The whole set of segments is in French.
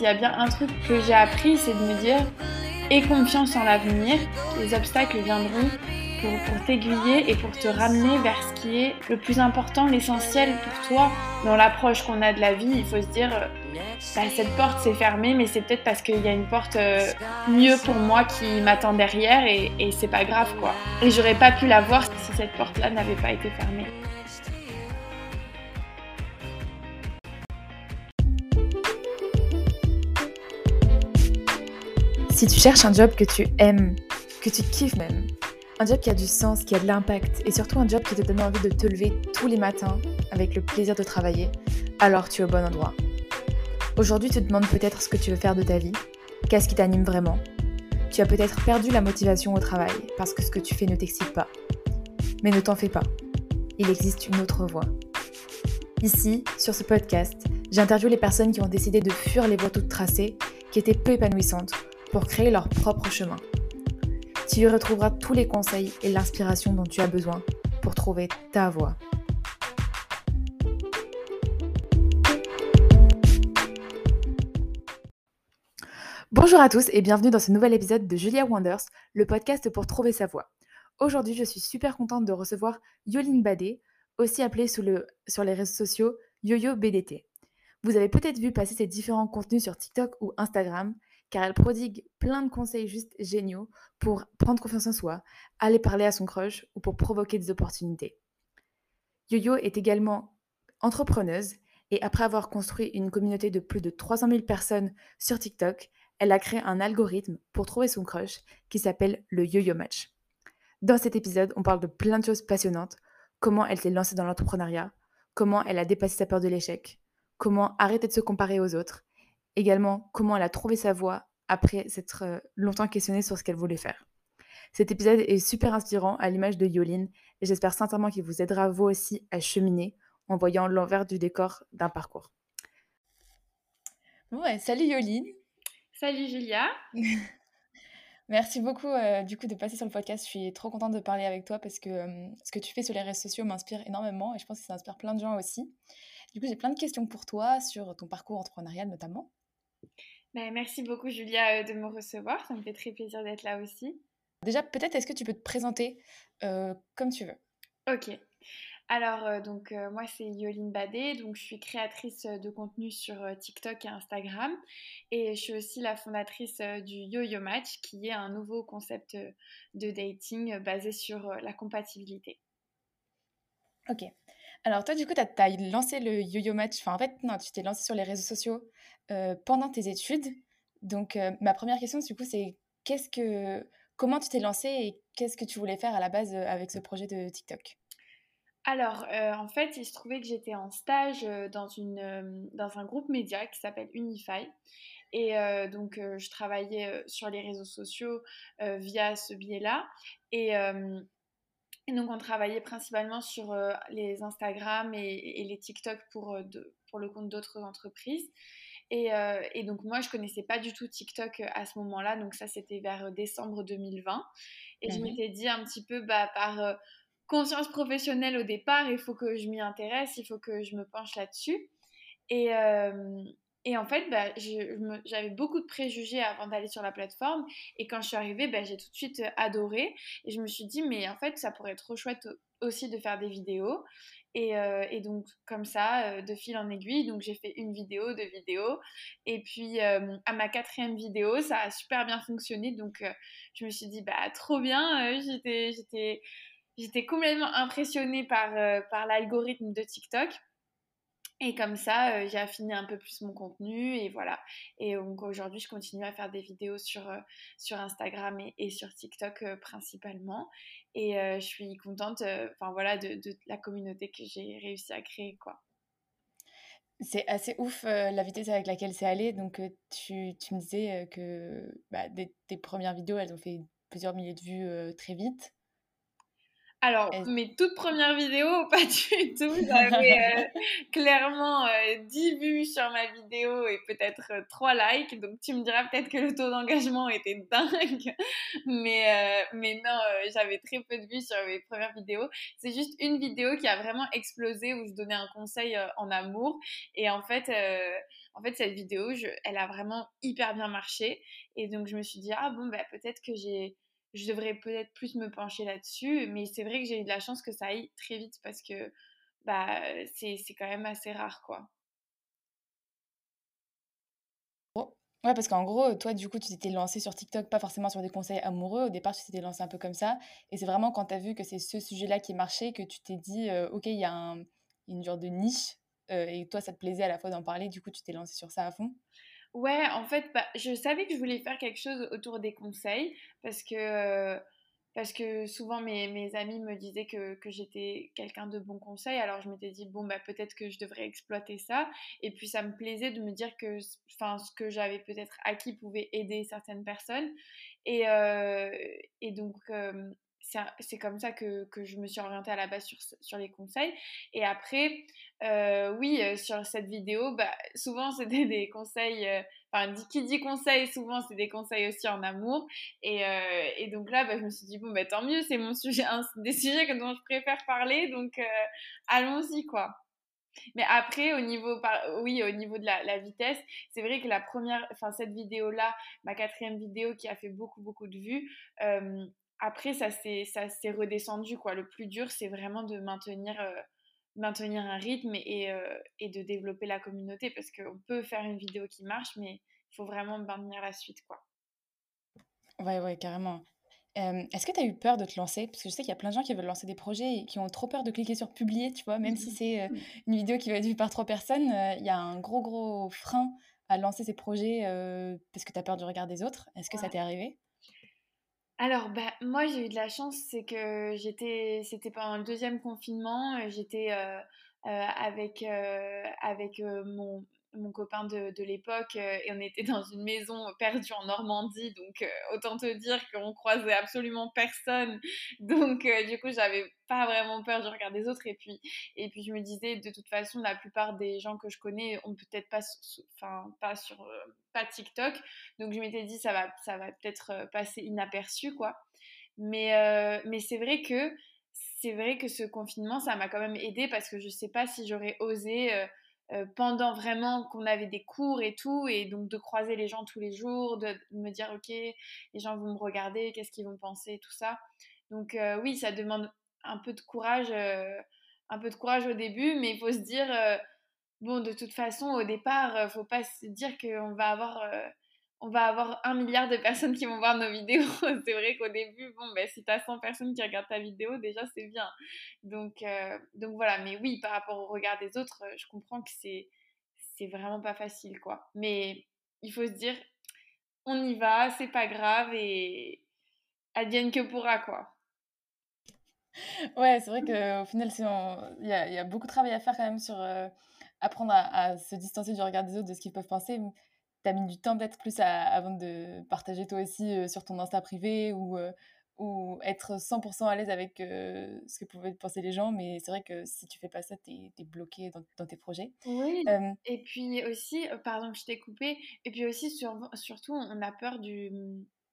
s'il y a bien un truc que j'ai appris, c'est de me dire aie confiance en l'avenir, les obstacles viendront pour, t'aiguiller et pour te ramener vers ce qui est le plus important, l'essentiel pour toi. Dans l'approche qu'on a de la vie, il faut se dire bah, cette porte s'est fermée, mais c'est peut-être parce qu'il y a une porte euh, mieux pour moi qui m'attend derrière et, et c'est pas grave quoi. Et j'aurais pas pu la voir si cette porte-là n'avait pas été fermée. Si tu cherches un job que tu aimes, que tu kiffes même, un job qui a du sens, qui a de l'impact et surtout un job qui te donne envie de te lever tous les matins avec le plaisir de travailler, alors tu es au bon endroit. Aujourd'hui, tu te demandes peut-être ce que tu veux faire de ta vie, qu'est-ce qui t'anime vraiment? Tu as peut-être perdu la motivation au travail parce que ce que tu fais ne t'excite pas. Mais ne t'en fais pas, il existe une autre voie. Ici, sur ce podcast, j'interviewe les personnes qui ont décidé de fuir les voies toutes tracées, qui étaient peu épanouissantes pour créer leur propre chemin. Tu y retrouveras tous les conseils et l'inspiration dont tu as besoin pour trouver ta voie. Bonjour à tous et bienvenue dans ce nouvel épisode de Julia Wonders, le podcast pour trouver sa voie. Aujourd'hui, je suis super contente de recevoir Yoline Badé, aussi appelée sur les réseaux sociaux YoYo BDT. Vous avez peut-être vu passer ses différents contenus sur TikTok ou Instagram car elle prodigue plein de conseils juste géniaux pour prendre confiance en soi, aller parler à son crush ou pour provoquer des opportunités. Yo-Yo est également entrepreneuse et après avoir construit une communauté de plus de 300 000 personnes sur TikTok, elle a créé un algorithme pour trouver son crush qui s'appelle le Yo-Yo Match. Dans cet épisode, on parle de plein de choses passionnantes, comment elle s'est lancée dans l'entrepreneuriat, comment elle a dépassé sa peur de l'échec, comment arrêter de se comparer aux autres? Également comment elle a trouvé sa voie après s'être euh, longtemps questionnée sur ce qu'elle voulait faire. Cet épisode est super inspirant à l'image de Yoline et j'espère sincèrement qu'il vous aidera vous aussi à cheminer en voyant l'envers du décor d'un parcours. Ouais, salut Yoline. Salut Julia. Merci beaucoup euh, du coup de passer sur le podcast. Je suis trop contente de parler avec toi parce que euh, ce que tu fais sur les réseaux sociaux m'inspire énormément et je pense que ça inspire plein de gens aussi. Du coup, j'ai plein de questions pour toi sur ton parcours entrepreneurial notamment. Ben, merci beaucoup Julia euh, de me recevoir, ça me fait très plaisir d'être là aussi. Déjà, peut-être est-ce que tu peux te présenter euh, comme tu veux? Ok. Alors, euh, donc, moi, c'est Yoline Badé, donc je suis créatrice de contenu sur TikTok et Instagram. Et je suis aussi la fondatrice du Yo-Yo Match, qui est un nouveau concept de dating basé sur la compatibilité. Ok. Alors toi, du coup, tu as, lancé le yo-yo match. Enfin, en fait, non, tu t'es lancé sur les réseaux sociaux euh, pendant tes études. Donc, euh, ma première question, du coup, c'est qu'est-ce que, comment tu t'es lancé et qu'est-ce que tu voulais faire à la base euh, avec ce projet de TikTok? Alors, en fait, il se trouvait que j'étais en stage dans, une, dans un groupe média qui s'appelle Unify. Et donc, je travaillais sur les réseaux sociaux via ce biais-là. Et, et donc, on travaillait principalement sur euh, les Instagram et, les TikTok pour, euh, pour le compte d'autres entreprises. Euh, et, donc, moi, je connaissais pas du tout TikTok à ce moment-là. Donc, ça, c'était vers décembre 2020. Et je mmh m'étais dit un petit peu, bah, par conscience professionnelle au départ, il faut que je m'y intéresse, il faut que je me penche là-dessus. Et, et en fait, bah, j'avais beaucoup de préjugés avant d'aller sur la plateforme. Et quand je suis arrivée, bah, j'ai tout de suite euh, adoré. Et je me suis dit, mais en fait, ça pourrait être trop chouette aussi de faire des vidéos. Et, euh, donc, comme ça, euh, de fil en aiguille, donc j'ai fait une vidéo, deux vidéos. Et puis, à ma quatrième vidéo, ça a super bien fonctionné. Donc, je me suis dit, bah, trop bien. j'étais, complètement impressionnée par l'algorithme de TikTok. Et comme ça, euh, j'ai affiné un peu plus mon contenu et voilà. Et donc aujourd'hui, je continue à faire des vidéos sur, euh, sur Instagram et, sur TikTok euh, principalement. Et je suis contente enfin voilà, de, la communauté que j'ai réussi à créer. quoi. C'est assez ouf la vitesse avec laquelle c'est allé. Donc tu, tu, me disais que bah, tes premières vidéos, elles ont fait plusieurs milliers de vues très vite. Alors, mes toutes premières vidéos, pas du tout. J'avais euh, clairement 10 euh, vues sur ma vidéo et peut-être 3 euh, likes. Donc, tu me diras peut-être que le taux d'engagement était dingue. Mais, mais non, j'avais très peu de vues sur mes premières vidéos. C'est juste une vidéo qui a vraiment explosé où je donnais un conseil en amour. Et en fait, en fait cette vidéo, je, elle a vraiment hyper bien marché. Et donc, je me suis dit, ah bon, bah, peut-être que j'ai je devrais peut-être plus me pencher là-dessus. Mais c'est vrai que j'ai eu de la chance que ça aille très vite parce que bah, c'est quand même assez rare, quoi. Ouais, parce qu'en gros, toi, du coup, tu t'étais lancé sur TikTok, pas forcément sur des conseils amoureux. Au départ, tu t'étais lancé un peu comme ça. Et c'est vraiment quand tu as vu que c'est ce sujet-là qui marchait que tu t'es dit, OK, il y a un, une genre de niche. et toi, ça te plaisait à la fois d'en parler. Du coup, tu t'es lancé sur ça à fond. Ouais, en fait, bah, je savais que je voulais faire quelque chose autour des conseils parce que, parce que souvent mes, mes amis me disaient que, que j'étais quelqu'un de bon conseil. Alors je m'étais dit, bon, bah, peut-être que je devrais exploiter ça. Et puis ça me plaisait de me dire que ce que j'avais peut-être acquis pouvait aider certaines personnes. Et, et donc, c'est comme ça que, que, je me suis orientée à la base sur, sur les conseils. Et après, euh, oui, euh, sur cette vidéo, bah, souvent c'était des conseils, euh, qui dit conseil, souvent c'est des conseils aussi en amour. Et, donc là, bah, je me suis dit, bon, bah, tant mieux, c'est mon sujet, des sujets dont je préfère parler, donc allons-y, quoi. Mais après, au niveau, oui, au niveau de la, la vitesse, c'est vrai que la première, enfin, cette vidéo-là, ma quatrième vidéo qui a fait beaucoup, beaucoup de vues, après, ça s'est redescendu, quoi. Le plus dur, c'est vraiment de maintenir maintenir un rythme et, euh, et, de développer la communauté parce qu'on peut faire une vidéo qui marche, mais il faut vraiment maintenir la suite. quoi. Ouais, ouais, carrément. Est-ce que tu as eu peur de te lancer? Parce que je sais qu'il y a plein de gens qui veulent lancer des projets et qui ont trop peur de cliquer sur publier, tu vois, même si c'est euh, une vidéo qui va être vue par trois personnes, euh, il y a un gros, gros frein à lancer ces projets parce que tu as peur du regard des autres. Est-ce que ça t'est arrivé? Alors, bah, moi, j'ai eu de la chance, c'est que j'étais, c'était pendant le deuxième confinement, j'étais euh, euh, avec, euh, avec mon, mon copain de, de l'époque et on était dans une maison perdue en Normandie, donc autant te dire qu'on croisait absolument personne. Donc du coup, j'avais pas vraiment peur du regard des autres et puis et puis je me disais de toute façon la plupart des gens que je connais ont peut-être pas enfin pas sur pas TikTok, donc je m'étais dit ça va ça va peut-être passer inaperçu quoi. Mais mais c'est vrai que c'est vrai que ce confinement, ça m'a quand même aidé parce que je sais pas si j'aurais osé euh, pendant vraiment qu'on avait des cours et tout, et donc de croiser les gens tous les jours, de, me dire ok, les gens vont me regarder, qu'est-ce qu'ils vont penser, tout ça. Donc euh, oui, ça demande un peu de courage, euh, un peu de courage au début, mais il faut se dire bon, de toute façon, au départ, faut pas se dire qu'on va avoir on va avoir un milliard de personnes qui vont voir nos vidéos. c'est vrai qu'au début, bon, ben, si tu as 100 personnes qui regardent ta vidéo, déjà, c'est bien. Donc, euh, donc voilà, mais oui, par rapport au regard des autres, je comprends que c'est, c'est vraiment pas facile, quoi. Mais il faut se dire, on y va, c'est pas grave et advienne que pourra, quoi. Ouais, c'est vrai qu'au final, il y, a, y, a beaucoup de travail à faire quand même sur euh, apprendre à, à, se distancer du regard des autres, de ce qu'ils peuvent penser t'as mis du temps peut-être plus avant de partager toi aussi euh, sur ton Insta privé ou, euh, ou être 100% à l'aise avec euh, ce que pouvaient penser les gens. Mais c'est vrai que si tu fais pas ça, t'es es bloqué dans, dans, tes projets. Oui. et puis aussi, pardon, je t'ai coupé. Et puis aussi, sur, surtout, on a peur du.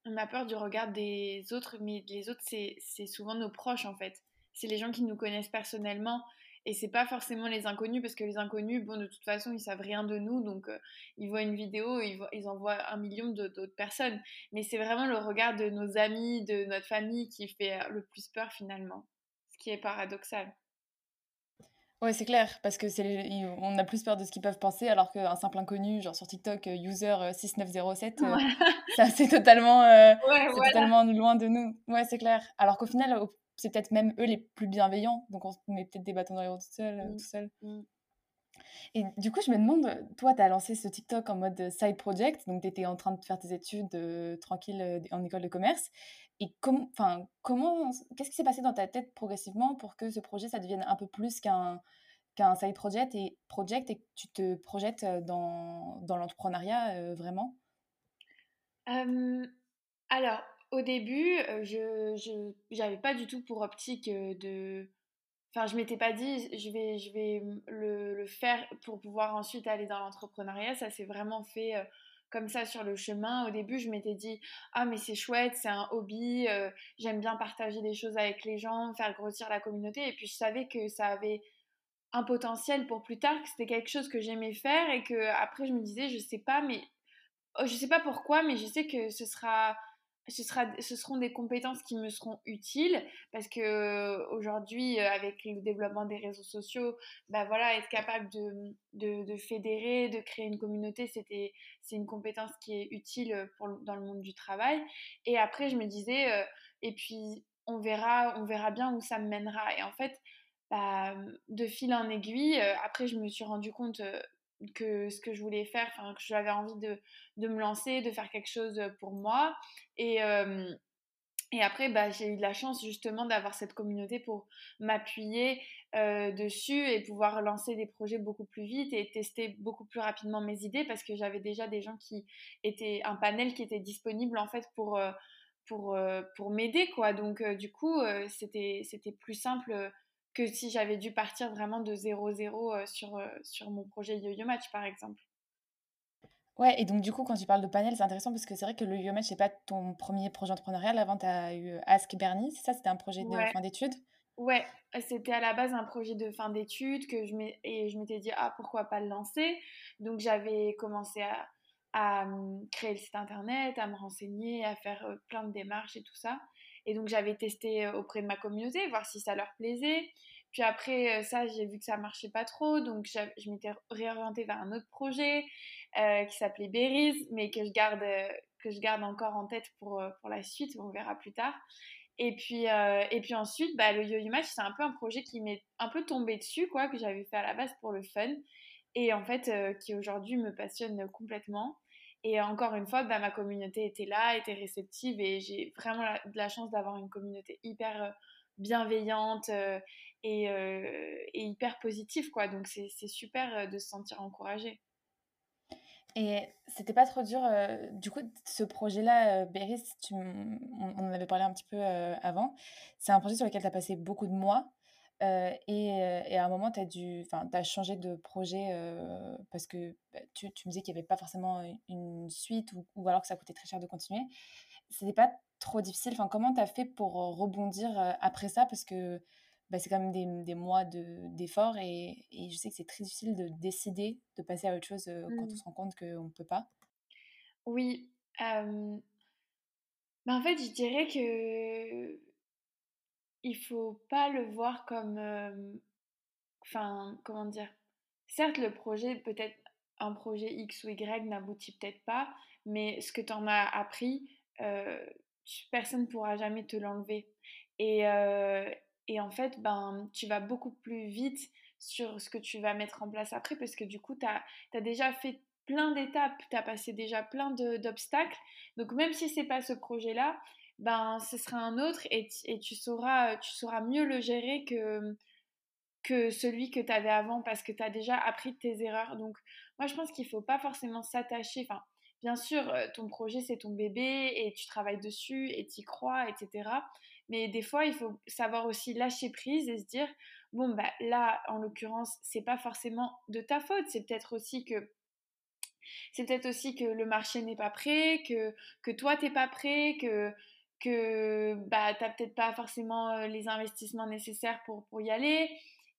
On a peur du regard des autres, mais les autres, c'est souvent nos proches en fait. C'est les gens qui nous connaissent personnellement et c'est pas forcément les inconnus, parce que les inconnus, bon, de toute façon, ils savent rien de nous, donc euh, ils voient une vidéo, ils, voient, ils envoient un million d'autres personnes. Mais c'est vraiment le regard de nos amis, de notre famille qui fait le plus peur finalement, ce qui est paradoxal. Ouais, c'est clair, parce que c'est on a plus peur de ce qu'ils peuvent penser, alors qu'un simple inconnu, genre sur TikTok, euh, user 6907, euh, ça c'est totalement, totalement loin de nous. Ouais, c'est clair. Alors qu'au final, c'est peut-être même eux les plus bienveillants. Donc on met peut-être des bâtons dans les roues tout seul. Euh, mmh. Tout seul. Mmh. Et du coup, je me demande, toi, tu as lancé ce TikTok en mode side project, donc tu étais en train de faire tes études euh, tranquille euh, en école de commerce. Et com comment, qu'est-ce qui s'est passé dans ta tête progressivement pour que ce projet, ça devienne un peu plus qu'un qu'un side project et, project et que tu te projettes dans, dans l'entrepreneuriat vraiment? Alors, au début, je n'avais pas du tout pour optique de... Enfin, je m'étais pas dit, je vais, je vais le, le faire pour pouvoir ensuite aller dans l'entrepreneuriat. Ça s'est vraiment fait comme ça sur le chemin. Au début, je m'étais dit ah mais c'est chouette, c'est un hobby, j'aime bien partager des choses avec les gens, faire grossir la communauté. Et puis je savais que ça avait un potentiel pour plus tard, que c'était quelque chose que j'aimais faire et que après je me disais je sais pas mais oh, je sais pas pourquoi, mais je sais que ce sera ce, sera, ce seront des compétences qui me seront utiles parce que euh, aujourd'hui, euh, avec le développement des réseaux sociaux, bah voilà, être capable de, de, fédérer, de créer une communauté, c'était, c'est une compétence qui est utile dans le monde du travail. Et après, je me disais, euh, et puis on verra, on verra bien où ça me mènera. Et en fait, bah, de fil en aiguille, après, je me suis rendu compte que ce que je voulais faire, que j'avais envie de, de, me lancer, de faire quelque chose pour moi. Et, et après, bah, j'ai eu de la chance justement d'avoir cette communauté pour m'appuyer dessus et pouvoir lancer des projets beaucoup plus vite et tester beaucoup plus rapidement mes idées parce que j'avais déjà des gens qui étaient, un panel qui était disponible en fait pour, pour, pour m'aider quoi. Donc du coup, c'était c'était plus simple que si j'avais dû partir vraiment de 0-0 euh, sur, euh, sur mon projet Yo-Yo Match, par exemple. Ouais, et donc du coup, quand tu parles de panel, c'est intéressant parce que c'est vrai que le Yo-Yo Match, c'est pas ton premier projet entrepreneurial. Avant, tu as eu Ask Bernie, c'est ça? C'était un projet de fin d'études? Ouais, c'était à la base un projet de fin d'études que je et je m'étais dit, ah, pourquoi pas le lancer? Donc j'avais commencé à, à hum, créer le site internet, à me renseigner, à faire euh, plein de démarches et tout ça. Et donc j'avais testé euh, auprès de ma communauté, voir si ça leur plaisait. Puis après euh, ça, j'ai vu que ça marchait pas trop, donc je m'étais réorientée vers un autre projet euh, qui s'appelait Berries, mais que je garde que je garde encore en tête pour, pour la suite, on verra plus tard. Et puis, et puis ensuite, bah, le Yo-Yo Match, c'est un peu un projet qui m'est un peu tombé dessus, quoi, que j'avais fait à la base pour le fun, et en fait, qui aujourd'hui me passionne complètement. Et encore une fois, bah, ma communauté était là, était réceptive et j'ai vraiment de la chance d'avoir une communauté hyper euh, bienveillante euh, et, euh, et, hyper positive. Quoi. Donc c'est super de se sentir encouragé. Et c'était pas trop dur, du coup, ce projet-là, Béris, on, on, en avait parlé un petit peu avant, c'est un projet sur lequel tu as passé beaucoup de mois. Euh, et, et, à un moment, tu as, dû, as changé de projet parce que bah, tu, tu, me disais qu'il n'y avait pas forcément une suite ou, ou, alors que ça coûtait très cher de continuer. C'était pas trop difficile. Enfin, comment tu as fait pour rebondir après ça? Parce que bah, c'est quand même des, des mois d'efforts et, et, je sais que c'est très difficile de décider de passer à autre chose quand on mmh. se rend compte qu'on ne peut pas. Oui. Euh... en fait, je dirais que il faut pas le voir comme. Enfin, comment dire? Certes, le projet, peut-être un projet X ou Y n'aboutit peut-être pas, mais ce que tu en as appris, personne ne pourra jamais te l'enlever. Et, et, en fait, ben, tu vas beaucoup plus vite sur ce que tu vas mettre en place après, parce que du coup, tu as, déjà fait plein d'étapes, tu as passé déjà plein d'obstacles. Donc même si c'est pas ce projet-là, ben ce sera un autre et, et, tu, sauras, tu sauras mieux le gérer que, que celui que tu avais avant parce que tu as déjà appris de tes erreurs. Donc moi je pense qu'il ne faut pas forcément s'attacher. Enfin, bien sûr, euh, ton projet c'est ton bébé et tu travailles dessus et tu y crois, etc. Mais des fois, il faut savoir aussi lâcher prise et se dire bon bah là en l'occurrence, c'est pas forcément de ta faute, c'est peut-être aussi que c'est peut-être aussi que le marché n'est pas prêt, que, que toi t'es pas prêt, que, que bah, tu n'as peut-être pas forcément euh, les investissements nécessaires pour, pour y aller.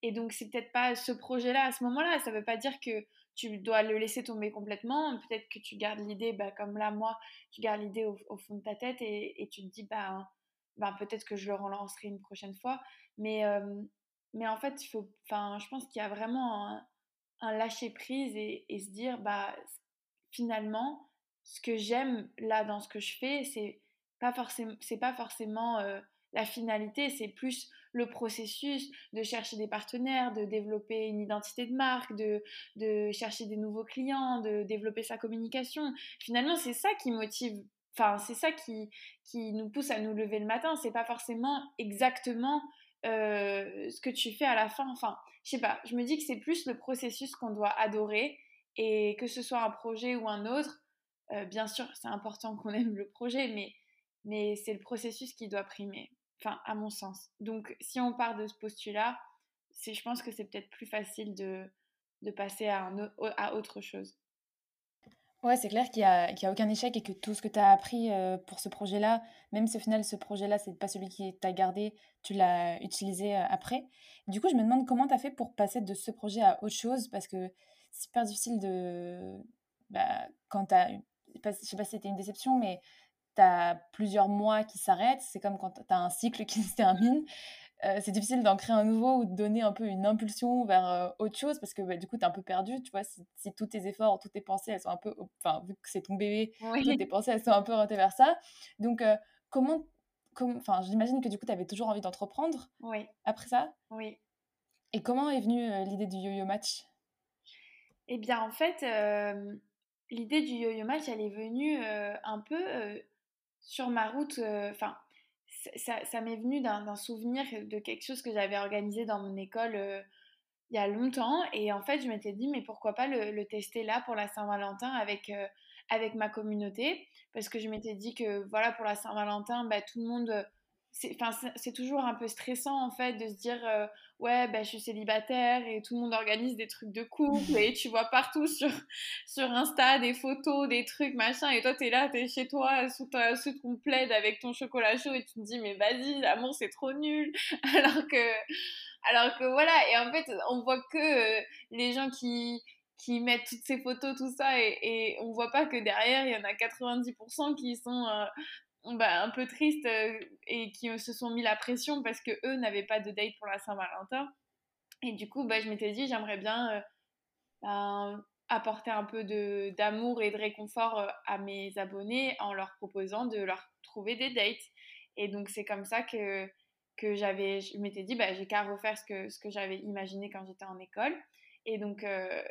Et donc, c'est peut-être pas ce projet-là à ce moment-là. Ça ne veut pas dire que tu dois le laisser tomber complètement. Peut-être que tu gardes l'idée, bah, comme là, moi, tu gardes l'idée au, fond de ta tête et, tu te dis, bah, bah, peut-être que je le relancerai une prochaine fois. Mais, euh, mais en fait, il faut, je pense qu'il y a vraiment un, un lâcher-prise et, et, se dire, bah, finalement, ce que j'aime là dans ce que je fais, c'est pas forcément, c'est pas forcément euh, la finalité, c'est plus le processus de chercher des partenaires, de développer une identité de marque, de, de chercher des nouveaux clients, de développer sa communication. Finalement, c'est ça qui motive, enfin, c'est ça qui, qui nous pousse à nous lever le matin. C'est pas forcément exactement euh, ce que tu fais à la fin. Enfin, je sais pas, je me dis que c'est plus le processus qu'on doit adorer et que ce soit un projet ou un autre. Euh, bien sûr, c'est important qu'on aime le projet, mais mais c'est le processus qui doit primer, enfin, à mon sens. Donc, si on part de ce postulat, je pense que c'est peut-être plus facile de, de passer à, un, à autre chose. Ouais, c'est clair qu'il n'y a, a, aucun échec et que tout ce que tu as appris euh, pour ce projet-là, même si au final ce projet-là, c'est pas celui qui t'a gardé, tu l'as utilisé euh, après. Du coup, je me demande comment tu as fait pour passer de ce projet à autre chose parce que c'est super difficile de. Bah, quand. Je sais pas si c'était une déception, mais tu as plusieurs mois qui s'arrêtent. C'est comme quand tu as un cycle qui se termine. Euh, c'est difficile d'en créer un nouveau ou de donner un peu une impulsion vers euh, autre chose parce que bah, du coup, tu es un peu perdu. Tu vois, si, tous tes efforts, toutes tes pensées, elles sont un peu. Enfin, vu que c'est ton bébé, toutes tes pensées, elles sont un peu orientées vers ça. Donc, euh, comment. Enfin, j'imagine que du coup, tu avais toujours envie d'entreprendre oui. après ça. Oui. Et comment est venue l'idée du yo-yo match? Eh bien, en fait, l'idée du yo-yo match, elle est venue un peu sur ma route. Enfin ça, m'est venu d'un souvenir de quelque chose que j'avais organisé dans mon école euh, il y a longtemps. Et en fait, je m'étais dit, mais pourquoi pas le, tester là pour la Saint-Valentin avec, euh, avec ma communauté? Parce que je m'étais dit que voilà, pour la Saint-Valentin, bah, tout le monde c'est toujours un peu stressant en fait de se dire euh, ouais ben je suis célibataire et tout le monde organise des trucs de couple et tu vois partout sur, sur Insta des photos des trucs machin et toi t'es là t'es chez toi sous, ta, sous ton plaid avec ton chocolat chaud et tu te dis mais vas-y l'amour c'est trop nul alors que alors que voilà. Et en fait on voit que euh, les gens qui qui mettent toutes ces photos, tout ça, et, et on voit pas que derrière, il y en a 90% qui sont euh, bah, un peu tristes euh, et qui se sont mis la pression parce que eux n'avaient pas de date pour la Saint-Valentin. Et du coup, bah, je m'étais dit, j'aimerais bien euh, ben, apporter un peu d'amour et de réconfort euh, à mes abonnés en leur proposant de leur trouver des dates. Et donc, c'est comme ça que, que j'avais, je m'étais dit, bah, j'ai qu'à refaire ce que, ce que j'avais imaginé quand j'étais en école. Et donc, euh,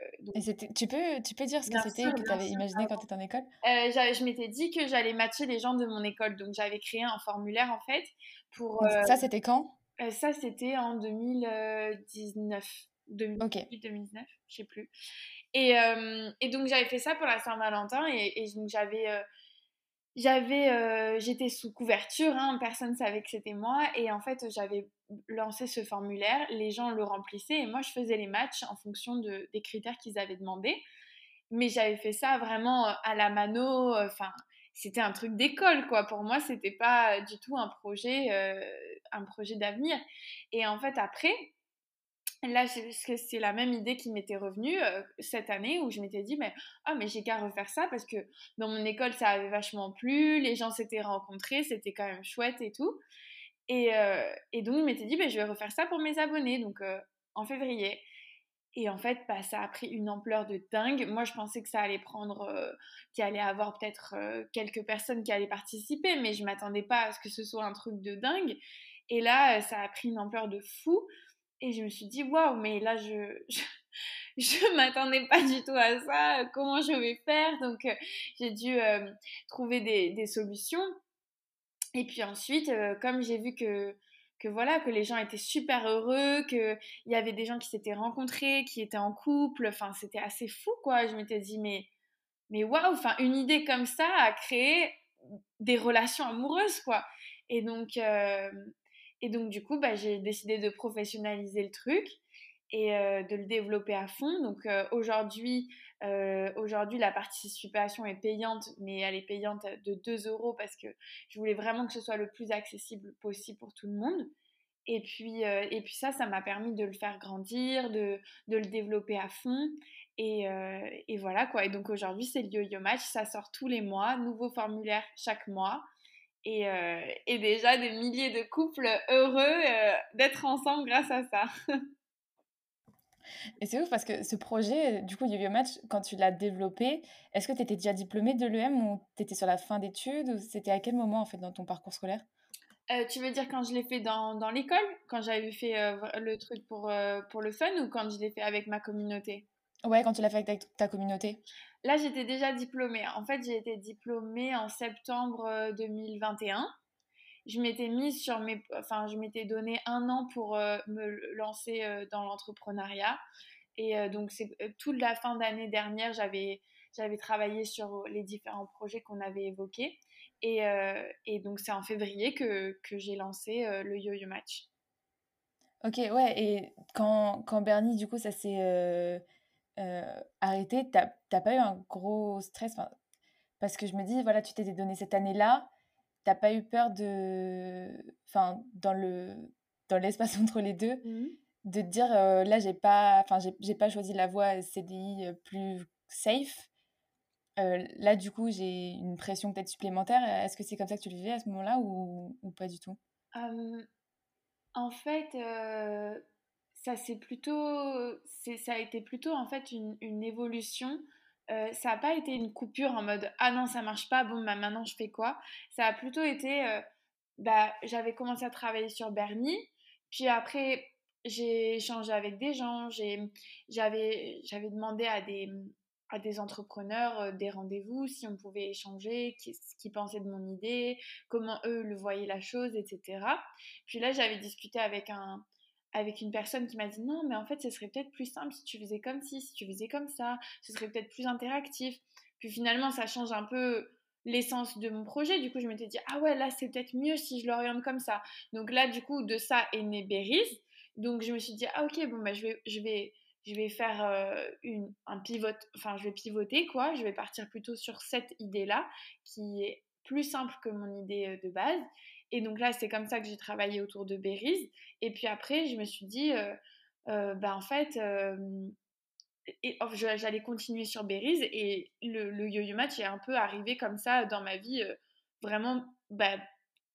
tu, peux, tu peux dire ce que c'était que tu avais imaginé quand tu étais en école? Euh, Je m'étais dit que j'allais matcher les gens de mon école. Donc, j'avais créé un formulaire en fait. pour. ça, euh, c'était quand? Ça, c'était en 2019. 2018, 2019, je sais plus. Et, et donc, j'avais fait ça pour la Saint-Valentin. Et, et donc, j'avais j'avais j'étais sous couverture hein, personne savait que c'était moi et en fait j'avais lancé ce formulaire les gens le remplissaient et moi je faisais les matchs en fonction de, des critères qu'ils avaient demandé mais j'avais fait ça vraiment euh, à la mano euh, enfin c'était un truc d'école quoi. Pour moi c'était pas du tout un projet un projet d'avenir. Et en fait après Là, c'est la même idée qui m'était revenue euh, cette année où je m'étais dit, mais, ah, mais j'ai qu'à refaire ça parce que dans mon école, ça avait vachement plu, les gens s'étaient rencontrés, c'était quand même chouette et tout. Et, euh, et donc, je m'étais dit, bah, je vais refaire ça pour mes abonnés, donc euh, en février. Et en fait, bah, ça a pris une ampleur de dingue. Moi, je pensais que ça allait prendre, qu'il allait avoir peut-être quelques personnes qui allaient participer, mais je m'attendais pas à ce que ce soit un truc de dingue. Et là, ça a pris une ampleur de fou. Et je me suis dit, waouh, mais là, je, je, m'attendais pas du tout à ça. Comment je vais faire? Donc, euh, j'ai dû euh, trouver des, des, solutions. Et puis ensuite, euh, comme j'ai vu que, que voilà, que les gens étaient super heureux, qu'il y avait des gens qui s'étaient rencontrés, qui étaient en couple, enfin, c'était assez fou, quoi. Je m'étais dit, mais, mais waouh, enfin, une idée comme ça a créé des relations amoureuses, quoi. Et donc, et donc, du coup, bah, j'ai décidé de professionnaliser le truc et euh, de le développer à fond. Donc, euh, aujourd'hui, euh, aujourd'hui, la participation est payante, mais elle est payante de 2 euros parce que je voulais vraiment que ce soit le plus accessible possible pour tout le monde. Et puis, et puis ça, ça m'a permis de le faire grandir, de, le développer à fond. Et, et, voilà quoi. Et donc aujourd'hui, c'est le yo-yo match. Ça sort tous les mois, nouveau formulaire chaque mois. Euh, et, déjà des milliers de couples heureux euh, d'être ensemble grâce à ça. et c'est ouf parce que ce projet, du coup, yo Match, quand tu l'as développé, est-ce que tu étais déjà diplômée de l'EM ou tu étais sur la fin d'études ou c'était à quel moment en fait dans ton parcours scolaire? Euh, tu veux dire quand je l'ai fait dans, dans l'école, quand j'avais fait le truc pour, pour le fun ou quand je l'ai fait avec ma communauté? Ouais, quand tu l'as fait avec ta, communauté. Là, j'étais déjà diplômée. En fait, j'ai été diplômée en septembre 2021. Euh, je m'étais mise sur mes. Enfin, je m'étais donné un an pour euh, me lancer euh, dans l'entrepreneuriat. Et donc, c'est toute la fin d'année dernière, j'avais j'avais travaillé sur les différents projets qu'on avait évoqués. Et, et donc, c'est en février que, que j'ai lancé le yo-yo match. Ok, ouais, et quand, quand Bernie, du coup, ça s'est arrêté, t'as pas eu un gros stress? Parce que je me dis, voilà, tu t'es donné cette année-là, t'as pas eu peur de. Enfin, dans le dans l'espace entre les deux, mmh de te dire, là, j'ai pas, enfin, j'ai pas choisi la voie CDI plus safe. là, du coup, j'ai une pression peut-être supplémentaire. Est-ce que c'est comme ça que tu le vivais à ce moment-là ou, ou, pas du tout? En fait, ça c'est plutôt, ça a été plutôt en fait une, une évolution. Ça n'a pas été une coupure en mode ah non ça marche pas bon bah maintenant je fais quoi? Ça a plutôt été bah j'avais commencé à travailler sur Bernie puis après j'ai échangé avec des gens, j'avais demandé à des, à des entrepreneurs des rendez-vous, si on pouvait échanger, ce qu'ils pensaient de mon idée, comment eux le voyaient la chose, etc. Puis là, j'avais discuté avec, un, avec une personne qui m'a dit non, mais en fait, ce serait peut-être plus simple si tu faisais comme ci, si tu faisais comme ça, ce serait peut-être plus interactif. Puis finalement, ça change un peu l'essence de mon projet. Du coup, je m'étais dit, ah ouais, là, c'est peut-être mieux si je l'oriente comme ça. Donc là, du coup, de ça est né Berries. Donc je me suis dit, ah ok, bon, bah, je, vais, je, vais, je vais faire euh, une, un pivot, enfin, je vais pivoter, quoi. Je vais partir plutôt sur cette idée-là, qui est plus simple que mon idée euh, de base. Et donc là, c'est comme ça que j'ai travaillé autour de Berries. Et puis après, je me suis dit, euh, bah, en fait, et, j'allais continuer sur Berries. Et le, yo-yo match est un peu arrivé comme ça dans ma vie. vraiment, bah,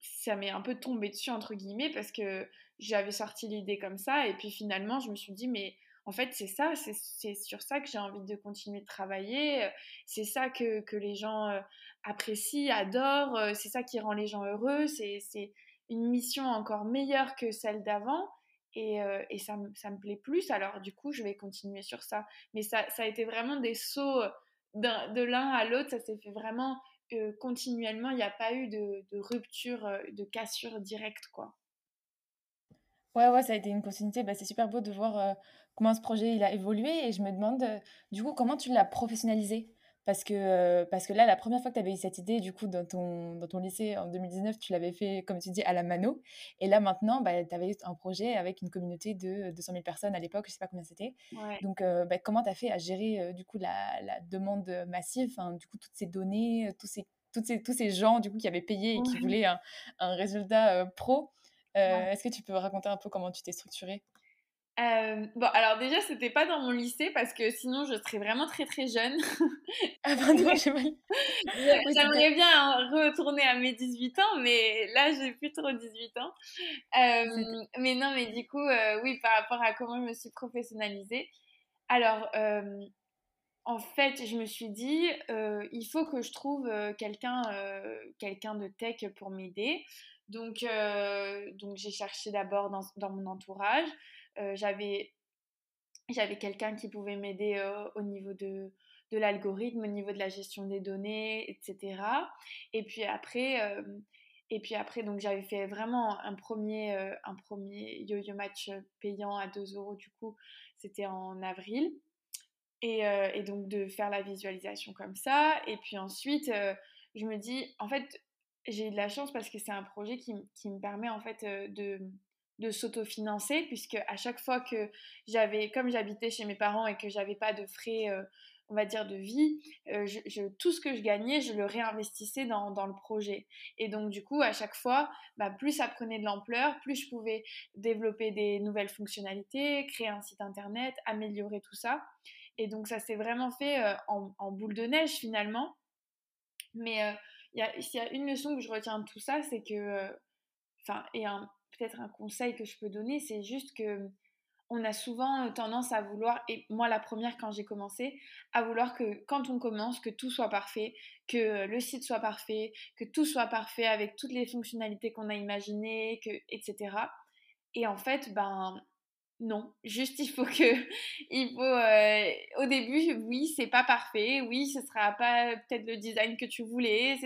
ça m'est un peu tombé dessus, entre guillemets, parce que j'avais sorti l'idée comme ça. Et puis finalement, je me suis dit, mais en fait, c'est ça, c'est sur ça que j'ai envie de continuer de travailler. C'est ça que, que, les gens euh, apprécient, adorent. Euh, c'est ça qui rend les gens heureux. C'est une mission encore meilleure que celle d'avant. Et, euh, et ça, ça, me plaît plus. Alors, du coup, je vais continuer sur ça. Mais ça, ça a été vraiment des sauts de l'un à l'autre. Ça s'est fait vraiment continuellement. Il n'y a pas eu de, de rupture, de cassure directe, quoi. Ouais, ouais, ça a été une continuité. Bah, c'est super beau de voir euh, comment ce projet il a évolué et je me demande euh, du coup comment tu l'as professionnalisé? Parce que, euh, parce que là, la première fois que tu avais eu cette idée, du coup, dans ton, dans ton lycée en 2019, tu l'avais fait, comme tu dis, à la mano. Et là, maintenant, bah, tu avais un projet avec une communauté de 200 000 personnes à l'époque, je sais pas combien c'était. Donc, bah, comment tu as fait à gérer, du coup, la, la demande massive, du coup, toutes ces données, tous ces, toutes ces, tous ces gens, du coup, qui avaient payé et qui voulaient un, un résultat pro euh, est-ce que tu peux raconter un peu comment tu t'es structurée? Euh, bon, alors déjà, c'était pas dans mon lycée parce que sinon je serais vraiment très très jeune. ah pardon, J'aimerais bien retourner à mes 18 ans, mais là j'ai plus trop 18 ans. Euh, mais non, mais du coup, oui, par rapport à comment je me suis professionnalisée. Alors, en fait, je me suis dit, il faut que je trouve quelqu'un quelqu'un de tech pour m'aider. Donc, euh, donc j'ai cherché d'abord dans, dans, mon entourage. Euh, j'avais j'avais quelqu'un qui pouvait m'aider euh, au niveau de, de l'algorithme, au niveau de la gestion des données, etc. Et puis après, et puis après donc j'avais fait vraiment un premier, un premier yo-yo match payant à 2 euros du coup, c'était en avril. Et, et, donc de faire la visualisation comme ça. Et puis ensuite, je me dis, en fait, j'ai eu de la chance parce que c'est un projet qui, qui, me permet en fait euh, de, de s'autofinancer puisque à chaque fois que j'avais, comme j'habitais chez mes parents et que j'avais pas de frais, euh, on va dire de vie, euh, je, tout ce que je gagnais, je le réinvestissais dans, dans, le projet. Et donc du coup, à chaque fois, bah, plus ça prenait de l'ampleur, plus je pouvais développer des nouvelles fonctionnalités, créer un site internet, améliorer tout ça. Et donc ça s'est vraiment fait en, en, boule de neige finalement. Mais s'il y a une leçon que je retiens de tout ça, c'est que, euh, enfin, et un conseil que je peux donner, c'est juste que on a souvent tendance à vouloir, et moi la première quand j'ai commencé, à vouloir que quand on commence, que tout soit parfait, que le site soit parfait, que tout soit parfait avec toutes les fonctionnalités qu'on a imaginées, que, etc. Et en fait, ben non, juste il faut que, il faut, euh, au début, oui, c'est pas parfait, oui, ce sera pas peut-être le design que tu voulais,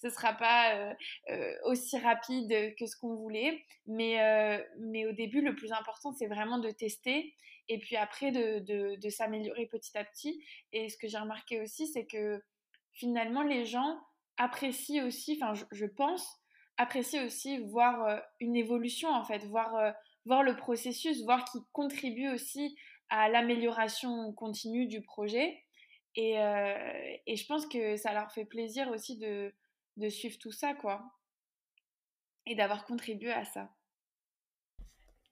ce sera pas euh, euh, aussi rapide que ce qu'on voulait, mais, mais au début, le plus important, c'est vraiment de tester et puis après de, de, de s'améliorer petit à petit. Et ce que j'ai remarqué aussi, c'est que finalement, les gens apprécient aussi, enfin, je, je, pense, apprécient aussi voir une évolution en fait, voir voir le processus, voir qu'il contribue aussi à l'amélioration continue du projet. Et, euh, je pense que ça leur fait plaisir aussi de, suivre tout ça, quoi. Et d'avoir contribué à ça.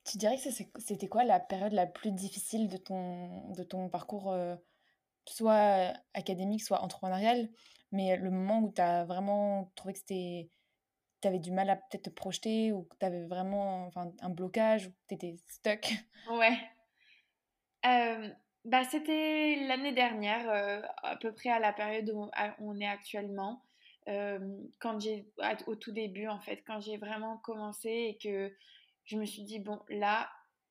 Tu dirais que c'était quoi la période la plus difficile de ton, de ton parcours, euh, soit académique, soit entrepreneurial, mais le moment où tu as vraiment trouvé que c'était tu avais du mal à peut-être te projeter ou que tu avais vraiment enfin, un blocage ou que tu étais stuck? Ouais. Euh, bah, C'était l'année dernière, euh, à peu près à la période où on est actuellement. Euh, quand j'ai au tout début en fait quand j'ai vraiment commencé et que je me suis dit bon là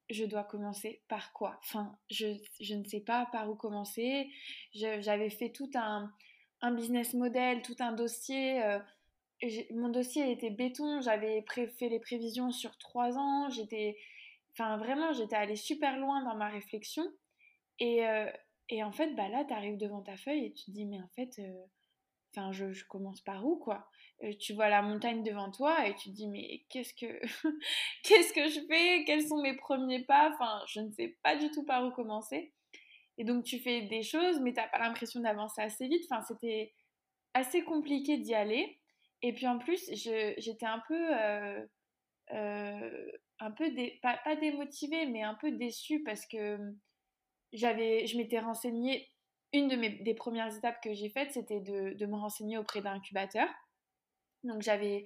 je dois commencer par quoi? Enfin je, je ne sais pas par où commencer j'avais fait tout un, un business model tout un dossier mon dossier était béton, j'avais fait les prévisions sur trois ans, j'étais, enfin vraiment, j'étais allée super loin dans ma réflexion. Et, euh, en fait, bah là, tu arrives devant ta feuille et tu te dis, mais en fait, euh, enfin, je, commence par où, quoi? Euh, Tu vois la montagne devant toi et tu te dis, mais qu'est-ce que, qu'est-ce que je fais? Quels sont mes premiers pas? Enfin, je ne sais pas du tout par où commencer. Et donc, tu fais des choses, mais tu n'as pas l'impression d'avancer assez vite. Enfin, c'était assez compliqué d'y aller. Et puis en plus, j'étais un peu, euh, euh, un peu pas, démotivée, mais un peu déçue parce que j'avais, je m'étais renseignée. Une de mes, des premières étapes que j'ai faites, c'était de, de, me renseigner auprès d'incubateurs. Donc j'avais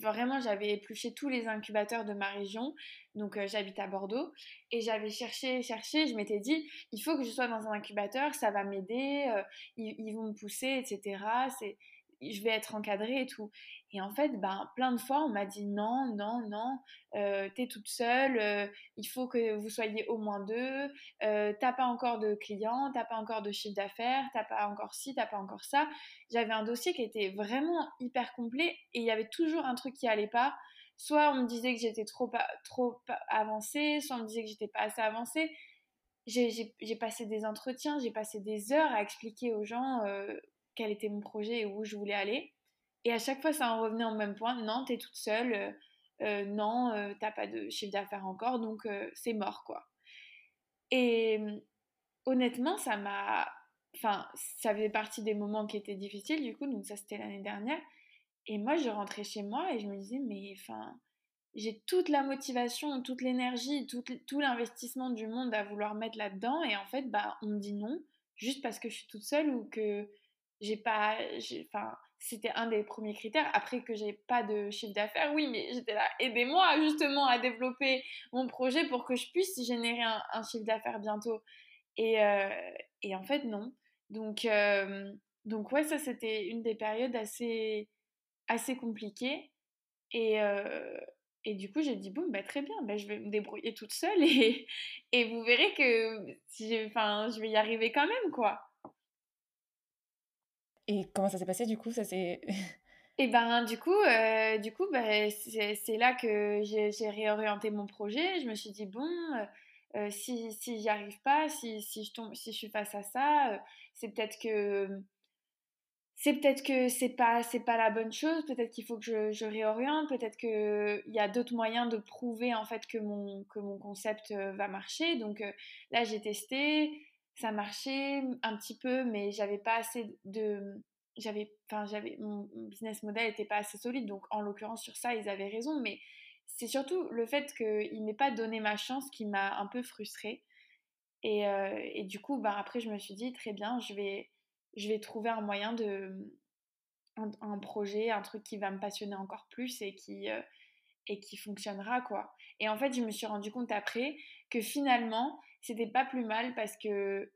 vraiment j'avais épluché tous les incubateurs de ma région. Donc euh, j'habite à Bordeaux et j'avais cherché cherché. Je m'étais dit il faut que je sois dans un incubateur, ça va m'aider, ils, ils, vont me pousser, etc. C'est je vais être encadrée et tout. Et en fait, ben, plein de fois, on m'a dit non, non, non, euh, t'es toute seule, euh, il faut que vous soyez au moins deux, euh, t'as pas encore de clients, t'as pas encore de chiffre d'affaires, t'as pas encore ci, t'as pas encore ça. J'avais un dossier qui était vraiment hyper complet et il y avait toujours un truc qui allait pas. Soit on me disait que j'étais trop, trop avancée, soit on me disait que j'étais pas assez avancée. J'ai passé des entretiens, j'ai passé des heures à expliquer aux gens quel était mon projet et où je voulais aller. Et à chaque fois, ça en revenait au même point. Non, t'es toute seule. Euh, euh, non, euh, t'as pas de chiffre d'affaires encore, donc c'est mort, quoi. Et honnêtement, ça m'a. Enfin, ça faisait partie des moments qui étaient difficiles, du coup, donc ça c'était l'année dernière. Et moi, je rentrais chez moi et je me disais, mais enfin, j'ai toute la motivation, toute l'énergie, tout, tout l'investissement du monde à vouloir mettre là-dedans. Et en fait, bah, on me dit non, juste parce que je suis toute seule ou que j'ai pas enfin c'était un des premiers critères. Après que j'ai pas de chiffre d'affaires oui mais j'étais là aidez-moi justement à développer mon projet pour que je puisse générer un, chiffre d'affaires bientôt. Et, euh, et, en fait non. Donc euh, donc ouais ça c'était une des périodes assez assez compliquées. Et euh, et du coup, j'ai dit, bon, bah, très bien, bah, je vais me débrouiller toute seule. Et, et vous verrez que si je vais y arriver quand même, quoi. Et comment ça s'est passé du coup? Ça s'est... Et ben du coup, euh, du coup bah, c'est là que j'ai réorienté mon projet. Je me suis dit, bon, euh, euh, si, si j'y arrive pas, si, si, je tombe, si je suis face à ça, c'est peut-être que c'est peut-être que c'est pas c'est pas la bonne chose. Peut-être qu'il faut que je, je réoriente. Peut-être que il y a d'autres moyens de prouver en fait que mon que mon concept va marcher. Donc là j'ai testé ça marchait un petit peu, mais j'avais pas assez de. J'avais, enfin, j'avais, mon business model n'était pas assez solide, donc en l'occurrence sur ça, ils avaient raison, mais c'est surtout le fait qu'il m'ait pas donné ma chance qui m'a un peu frustrée. Et, euh, et du coup, bah, après, je me suis dit, très bien, je vais, je vais trouver un moyen de. Un, projet, un truc qui va me passionner encore plus et qui, euh, et qui fonctionnera, quoi. Et en fait, je me suis rendu compte après que finalement, c'était pas plus mal parce que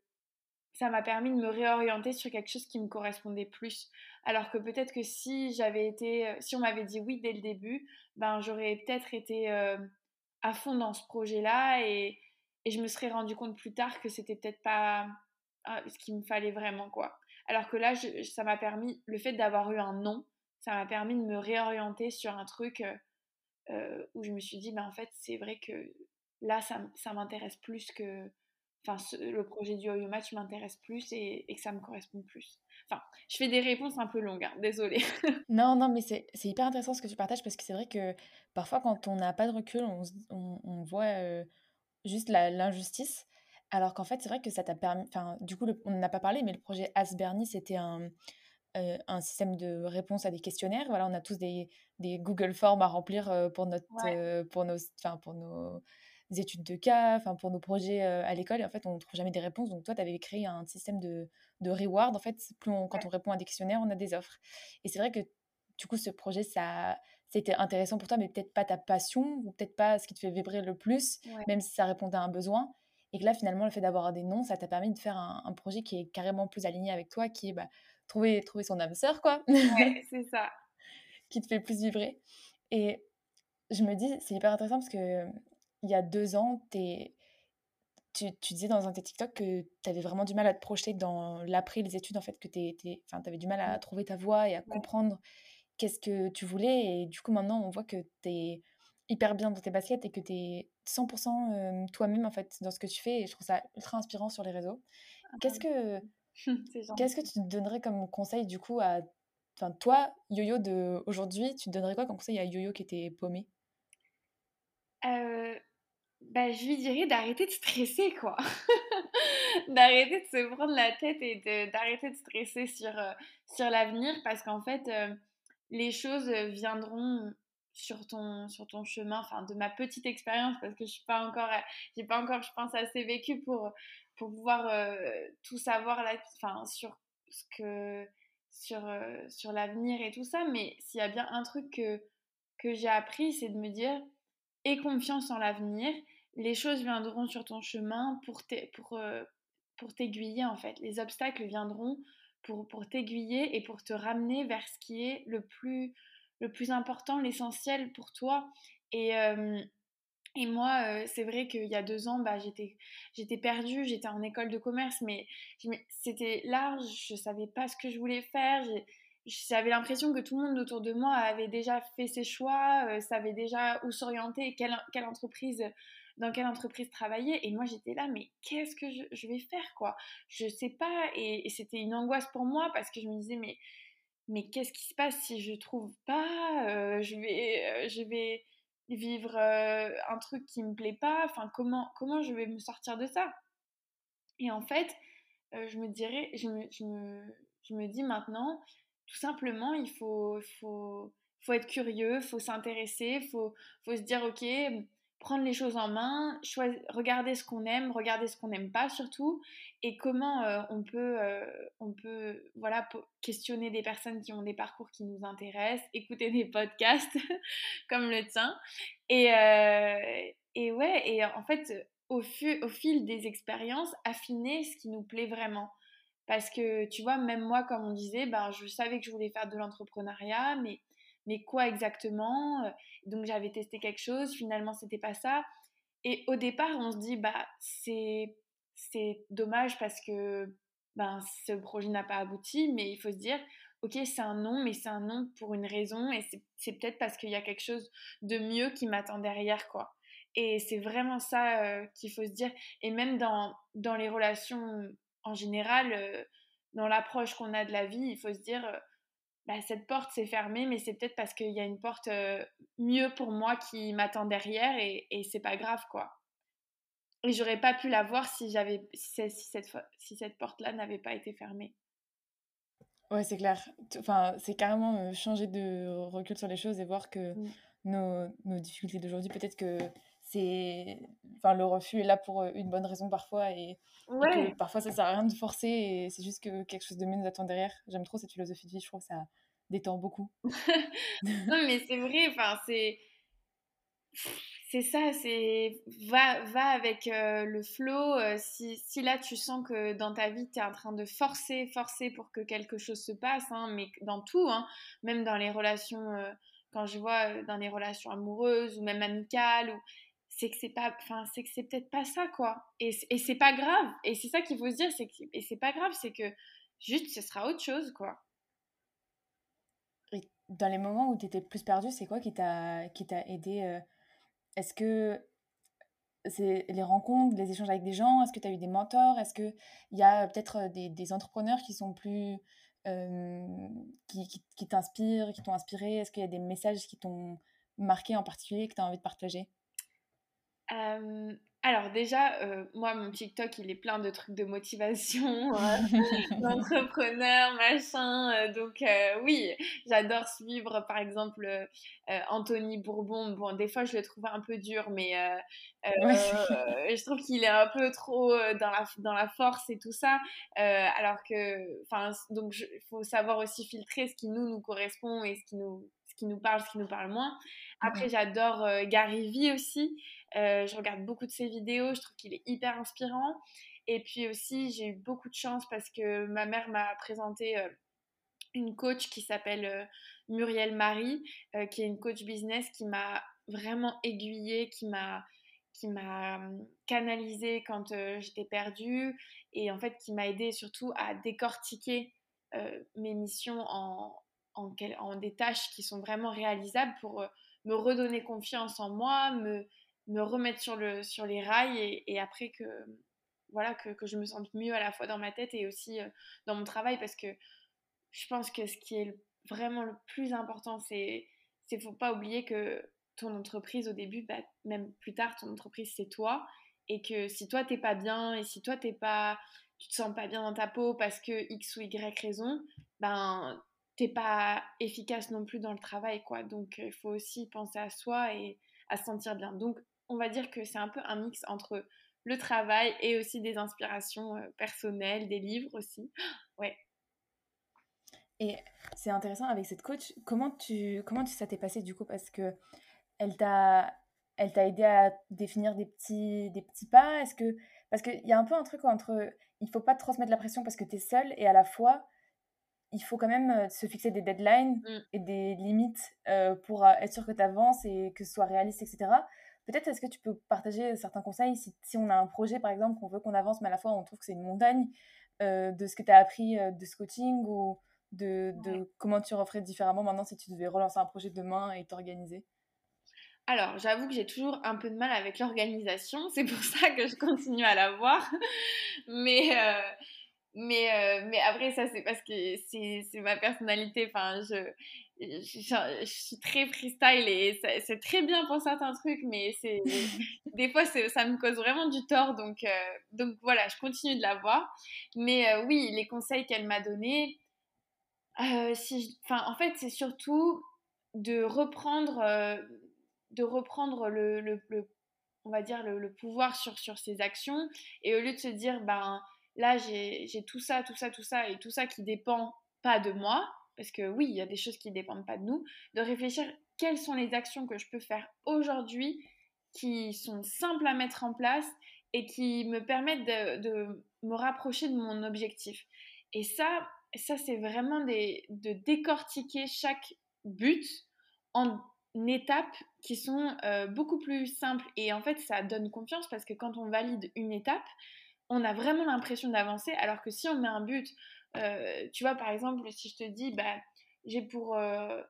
ça m'a permis de me réorienter sur quelque chose qui me correspondait plus. Alors que peut-être que si j'avais été, euh, si on m'avait dit oui dès le début, ben j'aurais peut-être été euh, à fond dans ce projet-là et, et, je me serais rendu compte plus tard que c'était peut-être pas ah, ce qu'il me fallait vraiment, quoi. Alors que là, ça m'a permis, le fait d'avoir eu un nom, ça m'a permis de me réorienter sur un truc euh, où je me suis dit, bah, en fait, c'est vrai que là, ça, ça m'intéresse plus que. Enfin, le projet du Oyo Match m'intéresse plus et, que ça me correspond plus. Enfin, je fais des réponses un peu longues, hein, désolée. non, non, mais c'est hyper intéressant ce que tu partages parce que c'est vrai que parfois, quand on n'a pas de recul, on, on, voit euh, juste l'injustice. Alors qu'en fait, c'est vrai que ça t'a permis. Enfin, du coup, on n'en a pas parlé, mais le projet Asbernie, c'était un, euh, un système de réponse à des questionnaires. Voilà, on a tous des, des Google Forms à remplir euh, pour, notre, euh, pour, nos, pour nos études de cas, pour nos projets à l'école. Et en fait, on ne trouve jamais des réponses. Donc, toi, tu avais créé un système de, de reward. En fait, plus quand on répond à des questionnaires, on a des offres. Et c'est vrai que, du coup, ce projet, ça, c'était intéressant pour toi, mais peut-être pas ta passion, ou peut-être pas ce qui te fait vibrer le plus, même si ça répondait à un besoin. Et que là, finalement, le fait d'avoir des noms, ça t'a permis de faire un, un, projet qui est carrément plus aligné avec toi, qui est bah, trouver, trouver son âme sœur, quoi. Ouais, c'est ça. qui te fait plus vibrer. Et je me dis, c'est hyper intéressant parce que il y a deux ans, es, tu, tu, disais dans un de tes TikTok que tu avais vraiment du mal à te projeter dans l'après les études, en fait, que tu avais du mal à trouver ta voie et à comprendre qu'est-ce que tu voulais. Et du coup, maintenant, on voit que tu es hyper bien dans tes baskets et que tu es 100% toi-même, en fait, dans ce que tu fais. Et je trouve ça ultra inspirant sur les réseaux. Ah, qu'est-ce que Qu'est-ce que tu donnerais comme conseil du coup à enfin, toi, Yo-Yo de aujourd'hui, tu donnerais quoi comme conseil à Yo-Yo qui était paumé? Euh, bah, Je lui dirais d'arrêter de stresser, quoi. d'arrêter de se prendre la tête et d'arrêter de, stresser sur, euh, sur l'avenir parce qu'en fait, euh, les choses viendront sur ton, sur ton chemin, enfin de ma petite expérience parce que je suis pas encore, j'ai pas encore, je pense, assez vécu pour, pour pouvoir euh, tout savoir là, enfin, sur ce que sur, euh, sur l'avenir et tout ça. Mais s'il y a bien un truc que, que j'ai appris, c'est de me dire confiance en l'avenir. Les choses viendront sur ton chemin pour, pour, euh, pour t'aiguiller en fait. Les obstacles viendront pour, pour t'aiguiller et pour te ramener vers ce qui est le plus, le plus important, l'essentiel pour toi. Et, et moi, euh, c'est vrai qu'il y a deux ans, bah, j'étais, j'étais perdue, j'étais en école de commerce, mais c'était large, je ne savais pas ce que je voulais faire. J'avais l'impression que tout le monde autour de moi avait déjà fait ses choix, euh, savait déjà où s'orienter, quelle, entreprise, dans quelle entreprise travailler. Et moi, j'étais là, mais qu'est-ce que je, vais faire, quoi? Je sais pas. Et, c'était une angoisse pour moi parce que je me disais, mais, mais qu'est-ce qui se passe si je trouve pas euh, Je vais, je vais vivre un truc qui me plaît pas, enfin comment, comment je vais me sortir de ça? Et en fait, je me je me, je me, je me dis maintenant, tout simplement, il faut, faut, faut être curieux, faut s'intéresser, faut, faut se dire, ok, prendre les choses en main, regarder ce qu'on aime, regarder ce qu'on n'aime pas surtout, et comment euh, on peut, euh, on peut voilà, questionner des personnes qui ont des parcours qui nous intéressent, écouter des podcasts comme le tien. Et, euh, et ouais, et en fait, au, au fil des expériences, affiner ce qui nous plaît vraiment. Parce que tu vois, même moi, comme on disait, ben, je savais que je voulais faire de l'entrepreneuriat, mais mais quoi exactement euh, Donc j'avais testé quelque chose, finalement c'était pas ça. Et au départ, on se dit bah c'est c'est dommage parce que ben ce projet n'a pas abouti, mais il faut se dire ok c'est un nom, mais c'est un nom pour une raison et c'est peut-être parce qu'il y a quelque chose de mieux qui m'attend derrière quoi. Et c'est vraiment ça euh, qu'il faut se dire. Et même dans, dans les relations en général, euh, dans l'approche qu'on a de la vie, il faut se dire, bah, cette porte s'est fermée, mais c'est peut-être parce qu'il y a une porte mieux pour moi qui m'attend derrière et, et c'est pas grave, quoi. Et j'aurais pas pu la voir si, j'avais, si, cette, si cette porte-là n'avait pas été fermée. Ouais, c'est clair. Enfin, c'est carrément changer de recul sur les choses et voir que mmh. nos, nos, difficultés d'aujourd'hui, peut-être que c'est. Enfin, le refus est là pour une bonne raison parfois et, que parfois ça sert à rien de forcer et c'est juste que quelque chose de mieux nous attend derrière. J'aime trop cette philosophie de vie, je trouve que ça détend beaucoup. non, mais c'est vrai, enfin, c'est. C'est ça, c'est va, va avec le flow. si, si, là tu sens que dans ta vie tu es en train de forcer, forcer pour que quelque chose se passe, hein, mais dans tout, hein, même dans les relations, quand je vois dans les relations amoureuses ou même amicales, ou c'est que c'est pas enfin c'est que c'est peut-être pas ça quoi. Et, et c'est pas grave. Et c'est ça qu'il faut se dire c'est que et c'est pas grave c'est que juste ce sera autre chose quoi. Dans les moments où tu étais plus perdu c'est quoi qui t'a qui t'a aidé euh, est-ce que c'est les rencontres les échanges avec des gens? Est-ce que tu as eu des mentors? Est-ce que il y a peut-être euh, des, des, entrepreneurs qui sont plus euh, qui, qui t'inspirent qui t'ont inspiré? Est-ce qu'il y a des messages qui t'ont marqué en particulier que tu as envie de partager? Euh, alors déjà, euh, moi, mon TikTok, il est plein de trucs de motivation, euh, d'entrepreneur, machin. donc oui, j'adore suivre, par exemple, Anthony Bourbon. Bon, des fois, je le trouve un peu dur, mais je trouve qu'il est un peu trop dans la, dans la force et tout ça. alors que, enfin, donc, il faut savoir aussi filtrer ce qui nous, nous correspond et ce qui nous, ce qui nous parle, ce qui nous parle moins. Après, j'adore Gary Vee aussi. Euh, je regarde beaucoup de ses vidéos, je trouve qu'il est hyper inspirant. Et puis aussi, j'ai eu beaucoup de chance parce que ma mère m'a présenté euh, une coach qui s'appelle euh, Muriel Marie, qui est une coach business qui m'a vraiment aiguillée, qui m'a qui m'a canalisée quand j'étais perdue et en fait qui m'a aidée surtout à décortiquer mes missions en, en, en, des tâches qui sont vraiment réalisables pour me redonner confiance en moi, me, me remettre sur, le, sur les rails et, après que, voilà, que, que, je me sente mieux à la fois dans ma tête et aussi euh, dans mon travail parce que je pense que ce qui est vraiment le plus important, c'est ne faut pas oublier que ton entreprise au début, bah, même plus tard, ton entreprise c'est toi et que si toi t'es pas bien et si toi t'es pas tu te sens pas bien dans ta peau parce que X ou Y raison, ben t'es pas efficace non plus dans le travail quoi. Donc il faut aussi penser à soi et à se sentir bien. Donc on va dire que c'est un peu un mix entre le travail et aussi des inspirations euh, personnelles, des livres aussi. Ouais. Et c'est intéressant avec cette coach, comment tu comment tu ça t'est passé du coup? Parce que elle t'a elle t'a aidé à définir des petits des petits pas, est-ce que parce qu'il y a un peu un truc entre il faut pas te transmettre la pression parce que tu es seule et à la fois il faut quand même euh, se fixer des deadlines mmh. et des limites euh, pour être sûr que tu avances et que ce soit réaliste, etc. Peut-être est-ce que tu peux partager certains conseils si, si, on a un projet par exemple qu'on veut qu'on avance mais à la fois on trouve que c'est une montagne euh, de ce que tu as appris euh, de ce coaching ou de, de comment tu referais différemment maintenant si tu devais relancer un projet demain et t'organiser? Alors, j'avoue que j'ai toujours un peu de mal avec l'organisation, c'est pour ça que je continue à l'avoir. Mais, euh, mais, mais après, ça, c'est parce que c'est ma personnalité. Enfin, je, je, suis très freestyle et c'est très bien pour certains trucs, mais c'est des fois ça me cause vraiment du tort, donc, euh, donc voilà, je continue de la voir. Mais euh, oui, les conseils qu'elle m'a donnés, euh, si en fait, c'est surtout de reprendre, de reprendre le, le, on va dire le, pouvoir sur, sur ses actions et au lieu de se dire, ben là j'ai tout ça, tout ça, tout ça et tout ça qui dépend pas de moi, parce que oui, il y a des choses qui dépendent pas de nous, de réfléchir quelles sont les actions que je peux faire aujourd'hui qui sont simples à mettre en place et qui me permettent de, me rapprocher de mon objectif. Et ça, ça c'est vraiment de décortiquer chaque but en étapes qui sont euh, beaucoup plus simples. Et en fait, ça donne confiance parce que quand on valide une étape, on a vraiment l'impression d'avancer, alors que si on met un but euh, tu vois, par exemple, si je te dis, bah, j'ai pour euh,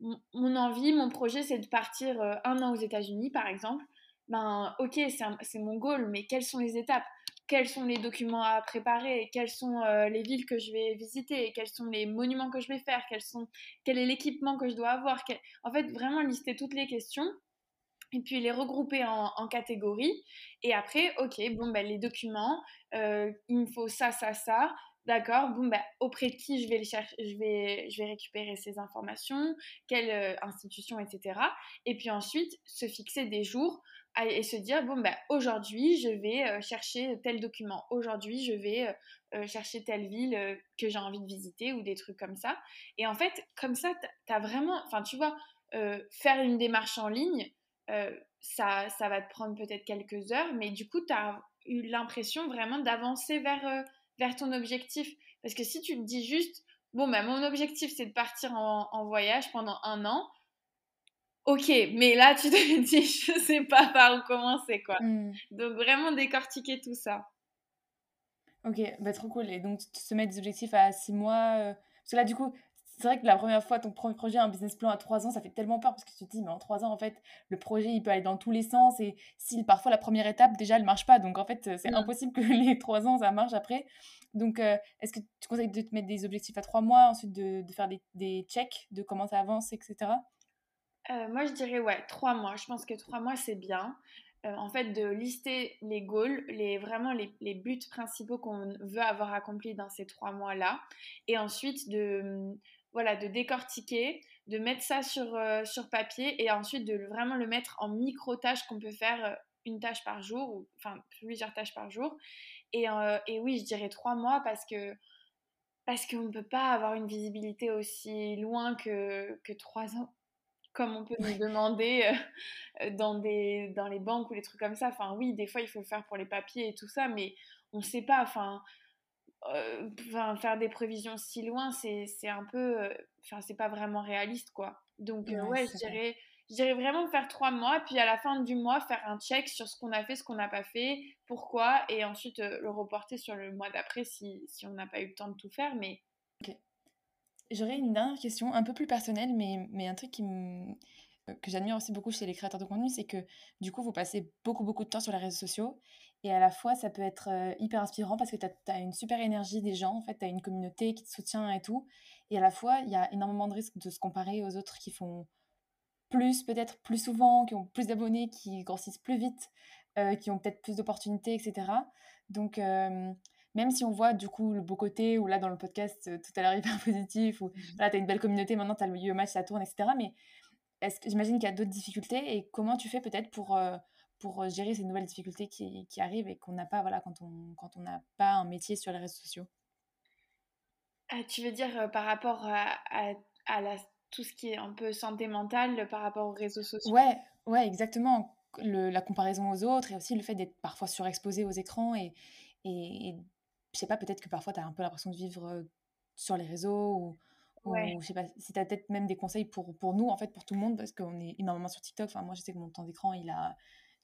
mon envie, mon projet, c'est de partir euh, un an aux États-Unis, par exemple. Ben, ok, c'est mon goal, mais quelles sont les étapes? Quels sont les documents à préparer? Quelles sont les villes que je vais visiter? Quels sont les monuments que je vais faire? Quel est l'équipement que je dois avoir? En fait, vraiment lister toutes les questions et puis les regrouper en, en catégories. Et après, ok, bon, ben, les documents, il me faut ça, ça, ça. D'accord, bon, bah, auprès de qui je vais, je, vais, je vais récupérer ces informations, quelle euh, institution, etc. Et puis ensuite, se fixer des jours et se dire, bon, bah, aujourd'hui, je vais euh, chercher tel document, aujourd'hui, je vais euh, chercher telle ville que j'ai envie de visiter ou des trucs comme ça. Et en fait, comme ça, tu as vraiment, enfin, tu vois, faire une démarche en ligne, ça, ça va te prendre peut-être quelques heures, mais du coup, tu as eu l'impression vraiment d'avancer vers vers ton objectif. Parce que si tu te dis juste, bon, bah, mon objectif, c'est de partir en, voyage pendant un an, Ok, mais là, tu te dis, je sais pas par où commencer, quoi. Mmh. Donc, vraiment décortiquer tout ça. Ok, bah trop cool. Et donc, se mettre des objectifs à 6 mois. euh, Parce que là, du coup, c'est vrai que la première fois, ton premier projet, un business plan à 3 ans, ça fait tellement peur parce que tu te dis, mais en 3 ans, en fait, le projet, il peut aller dans tous les sens. Et si parfois la première étape, déjà, elle marche pas. Donc, en fait, c'est Mm. impossible que les 3 ans, ça marche après. Donc, euh, est-ce que tu conseilles de te mettre des objectifs à 3 mois, ensuite de, de faire des, des checks de comment ça avance, etc. Euh, moi, je dirais, ouais, trois mois. Je pense que trois mois, c'est bien. Euh, en fait, de lister les goals, les, vraiment les, les buts principaux qu'on veut avoir accomplis dans ces trois mois-là. Et ensuite, de, voilà, de décortiquer, de mettre ça sur, euh, sur papier et ensuite de vraiment le mettre en micro-tâches qu'on peut faire euh, une tâche par jour, ou enfin plusieurs tâches par jour. Et, euh, et oui, je dirais trois mois parce que parce qu'on ne peut pas avoir une visibilité aussi loin que, que trois ans comme on peut nous demander euh, dans, des, dans les banques ou les trucs comme ça. Enfin, oui, des fois, il faut le faire pour les papiers et tout ça, mais on ne sait pas. Enfin, enfin, faire des prévisions si loin, c'est un peu... euh, Enfin, c'est pas vraiment réaliste, quoi. Donc, euh, Ouais, ouais, je vrai. dirais, je dirais vraiment faire trois mois, puis à la fin du mois, faire un check sur ce qu'on a fait, ce qu'on n'a pas fait, pourquoi, et ensuite euh, le reporter sur le mois d'après si, si on n'a pas eu le temps de tout faire. Mais J'aurais une dernière question, un peu plus personnelle, mais, mais un truc qui me- euh, que j'admire aussi beaucoup chez les créateurs de contenu, c'est que du coup, vous passez beaucoup, beaucoup de temps sur les réseaux sociaux. Et à la fois, ça peut être hyper inspirant parce que tu as, une super énergie des gens, en fait, tu as une communauté qui te soutient et tout. Et à la fois, il y a énormément de risques de se comparer aux autres qui font plus, peut-être plus souvent, qui ont plus d'abonnés, qui grossissent plus vite, euh, qui ont peut-être plus d'opportunités, etc. Donc, euh, même si on voit du coup le beau côté, ou là dans le podcast, euh, tout à l'heure hyper positif, ou là tu as une belle communauté, maintenant tu as le yo match, ça tourne, etc. Mais est-ce que j'imagine qu'il y a d'autres difficultés et comment tu fais peut-être pour, pour euh, gérer ces nouvelles difficultés qui, qui arrivent et qu'on n'a pas voilà, quand on quand on n'a pas un métier sur les réseaux sociaux ah, tu veux dire euh, par rapport à, à, à la, tout ce qui est un peu santé mentale, par rapport aux réseaux sociaux? Ouais, ouais, exactement. Le- la comparaison aux autres et aussi le fait d'être parfois surexposé aux écrans et, et, et je sais pas, peut-être que parfois tu as un peu l'impression de vivre euh, sur les réseaux ou, Ouais. ou je sais pas, si tu as peut-être même des conseils pour, pour nous, en fait, pour tout le monde, parce qu'on est énormément sur TikTok. Enfin, moi, je sais que mon temps d'écran, il a,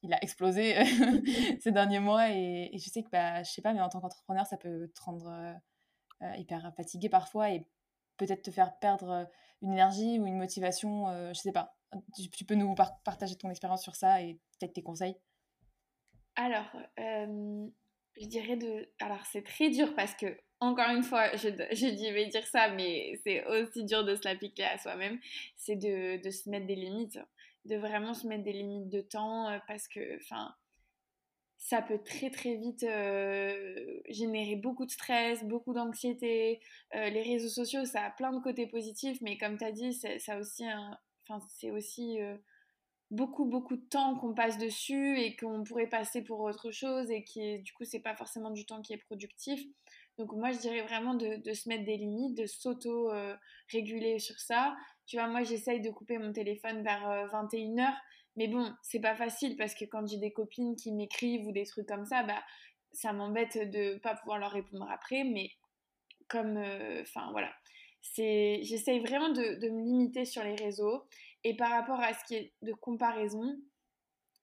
il a explosé ces derniers mois et, je sais que, bah, je sais pas, mais en tant qu'entrepreneur, ça peut te rendre euh, euh, hyper fatigué parfois et peut-être te faire perdre euh, une énergie ou une motivation, euh, je sais pas. Tu, peux nous par- partager ton expérience sur ça et peut-être tes conseils Alors, euh, je dirais de... Alors, c'est très dur parce que, encore une fois, je, je vais dire ça, mais c'est aussi dur de se l'appliquer à soi-même, c'est de, de se mettre des limites, de vraiment se mettre des limites de temps euh, parce que, enfin, ça peut très très vite euh, générer beaucoup de stress, beaucoup d'anxiété. Euh, les réseaux sociaux, ça a plein de côtés positifs, mais comme tu as dit, c'est ça aussi c'est aussi... beaucoup beaucoup de temps qu'on passe dessus et qu'on pourrait passer pour autre chose et qui du coup c'est pas forcément du temps qui est productif donc moi je dirais vraiment de, se mettre des limites de s'auto euh, réguler sur ça tu vois moi j'essaye de couper mon téléphone vers 21h mais bon c'est pas facile parce que quand j'ai des copines qui m'écrivent ou des trucs comme ça bah ça m'embête de pas pouvoir leur répondre après mais comme enfin voilà. J'essaye vraiment de, de me limiter sur les réseaux et par rapport à ce qui est de comparaison,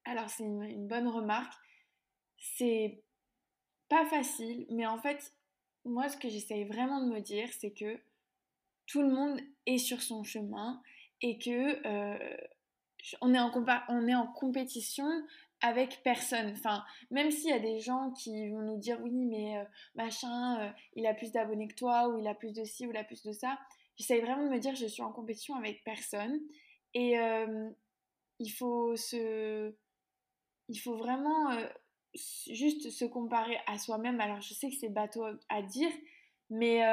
alors c'est une, une bonne remarque, c'est pas facile, mais en fait, moi ce que j'essaye vraiment de me dire, c'est que tout le monde est sur son chemin et que euh, on, est en on est en compétition avec personne. Enfin, même s'il y a des gens qui vont nous dire oui, mais euh, machin, euh, il a plus d'abonnés que toi, ou il a plus de ci, ou il a plus de ça, j'essaye vraiment de me dire je suis en compétition avec personne. Et il faut se. Il faut vraiment juste se comparer à soi-même. Alors, je sais que c'est bateau à dire, mais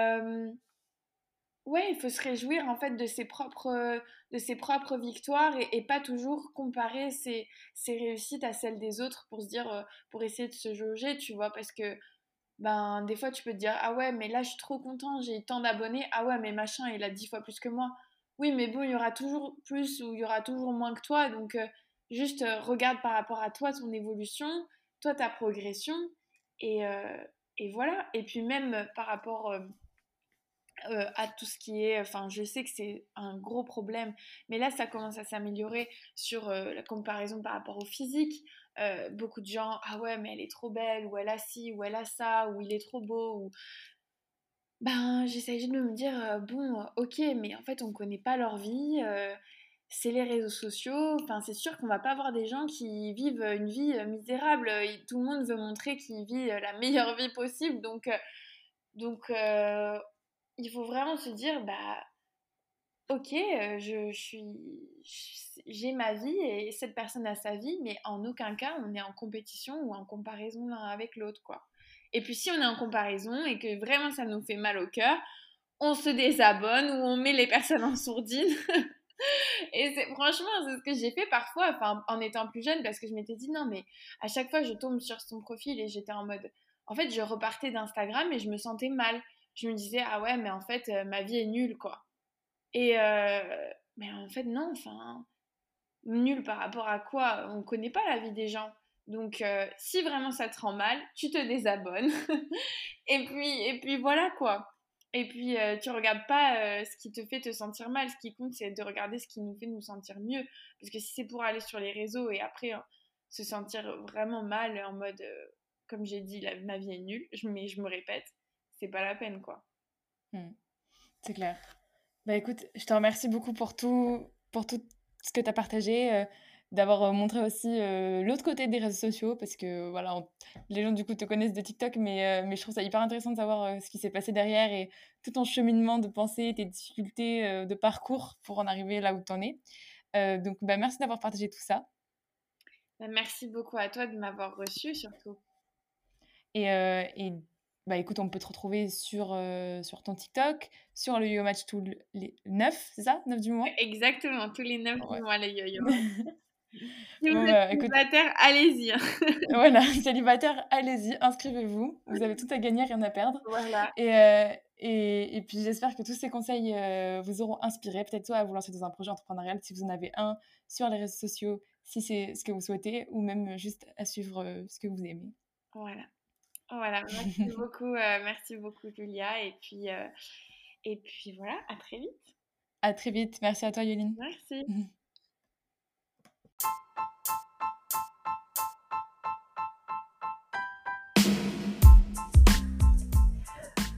ouais, il faut se réjouir en fait de ses propres, propres victoires et, pas toujours comparer ses, réussites à celles des autres pour dire, euh, pour essayer de se jauger, tu vois, parce que ben, des fois tu peux te dire, ah ouais, mais là je suis trop content, j'ai tant d'abonnés, ah ouais, mais machin, il a dix fois plus que moi. Oui, mais bon, il y aura toujours plus ou il y aura toujours moins que toi. Donc, euh, juste euh, regarde par rapport à toi ton évolution, toi ta progression. Et, euh, et voilà. Et puis même par rapport euh, à tout ce qui est. Enfin, je sais que c'est un gros problème, mais là, ça commence à s'améliorer sur euh, la comparaison par rapport au physique. Euh, beaucoup de gens, ah ouais, mais elle est trop belle, ou elle a ci, ou elle a ça, ou il est trop beau, ou. Ben, j'essaye de me dire, bon, ok, mais en fait, on ne connaît pas leur vie c'est les réseaux sociaux. Enfin, c'est sûr qu'on va pas voir des gens qui vivent une vie misérable. Tout le monde veut montrer qu'il vit la meilleure vie possible. Donc, donc il faut vraiment se dire, bah, ok, euh, je, suis, j'ai ma vie et cette personne a sa vie, mais en aucun cas on est en compétition ou en comparaison l'un avec l'autre, quoi. Et puis si on est en comparaison et que vraiment ça nous fait mal au cœur, on se désabonne ou on met les personnes en sourdine. et c'est franchement c'est ce que j'ai fait parfois, enfin en étant plus jeune, parce que je m'étais dit non mais à chaque fois je tombe sur son profil et j'étais en mode, en fait je repartais d'Instagram et je me sentais mal je me disais, ah ouais, mais en fait, euh, ma vie est nulle, quoi. Et, euh, mais en fait, non, enfin, nulle par rapport à quoi? On connaît pas la vie des gens. Donc, euh, si vraiment ça te rend mal, tu te désabonnes. et, puis, et puis voilà, quoi. Et puis, tu regardes pas ce qui te fait te sentir mal. Ce qui compte, c'est de regarder ce qui nous fait nous sentir mieux. Parce que si c'est pour aller sur les réseaux et après se sentir vraiment mal en mode, comme j'ai dit, ma vie est nulle, mais je me répète, c'est pas la peine, quoi. Hmm. C'est clair. Bah écoute, je te remercie beaucoup pour tout, pour tout ce que tu as partagé, euh, d'avoir euh, montré aussi euh, l'autre côté des réseaux sociaux, parce que voilà, les gens du coup te connaissent de TikTok, mais, mais je trouve ça hyper intéressant de savoir ce qui s'est passé derrière et tout ton cheminement de pensée, tes difficultés de parcours pour en arriver là où tu en es. donc bah, merci d'avoir partagé tout ça. Bah, merci beaucoup à toi de m'avoir reçu surtout. Et, et bah écoute, on peut te retrouver sur, euh, sur ton TikTok, sur le yo-yo match tous les 9, c'est ça? 9 du mois? Exactement, tous les 9 du mois, les yo-yo. si vous êtes célibataire, allez-y. voilà, célibataire, allez-y, inscrivez-vous. Vous avez tout à gagner, rien à perdre. Voilà. Et, euh, et, et, puis j'espère que tous ces conseils euh, vous auront inspiré, peut-être soit à vous lancer dans un projet entrepreneurial si vous en avez un sur les réseaux sociaux, si c'est ce que vous souhaitez, ou même juste à suivre ce que vous aimez. Voilà. Voilà, merci beaucoup, euh, merci beaucoup Julia. Et puis, euh, et puis voilà, à très vite. À très vite. Merci à toi, Yoline. Merci.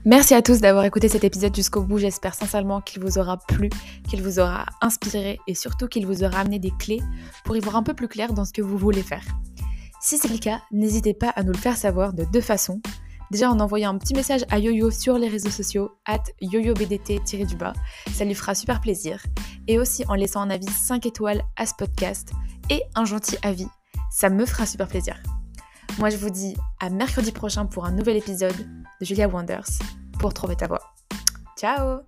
Merci à tous d'avoir écouté cet épisode jusqu'au bout. J'espère sincèrement qu'il vous aura plu, qu'il vous aura inspiré et surtout qu'il vous aura amené des clés pour y voir un peu plus clair dans ce que vous voulez faire. Si c'est le cas, n'hésitez pas à nous le faire savoir de deux façons. Déjà en envoyant un petit message à YoYo sur les réseaux sociaux, at yoyobdt-du-bas, ça lui fera super plaisir. Et aussi en laissant un avis 5 étoiles à ce podcast et un gentil avis, ça me fera super plaisir. Moi je vous dis à mercredi prochain pour un nouvel épisode de Julia Wonders pour trouver ta voix. Ciao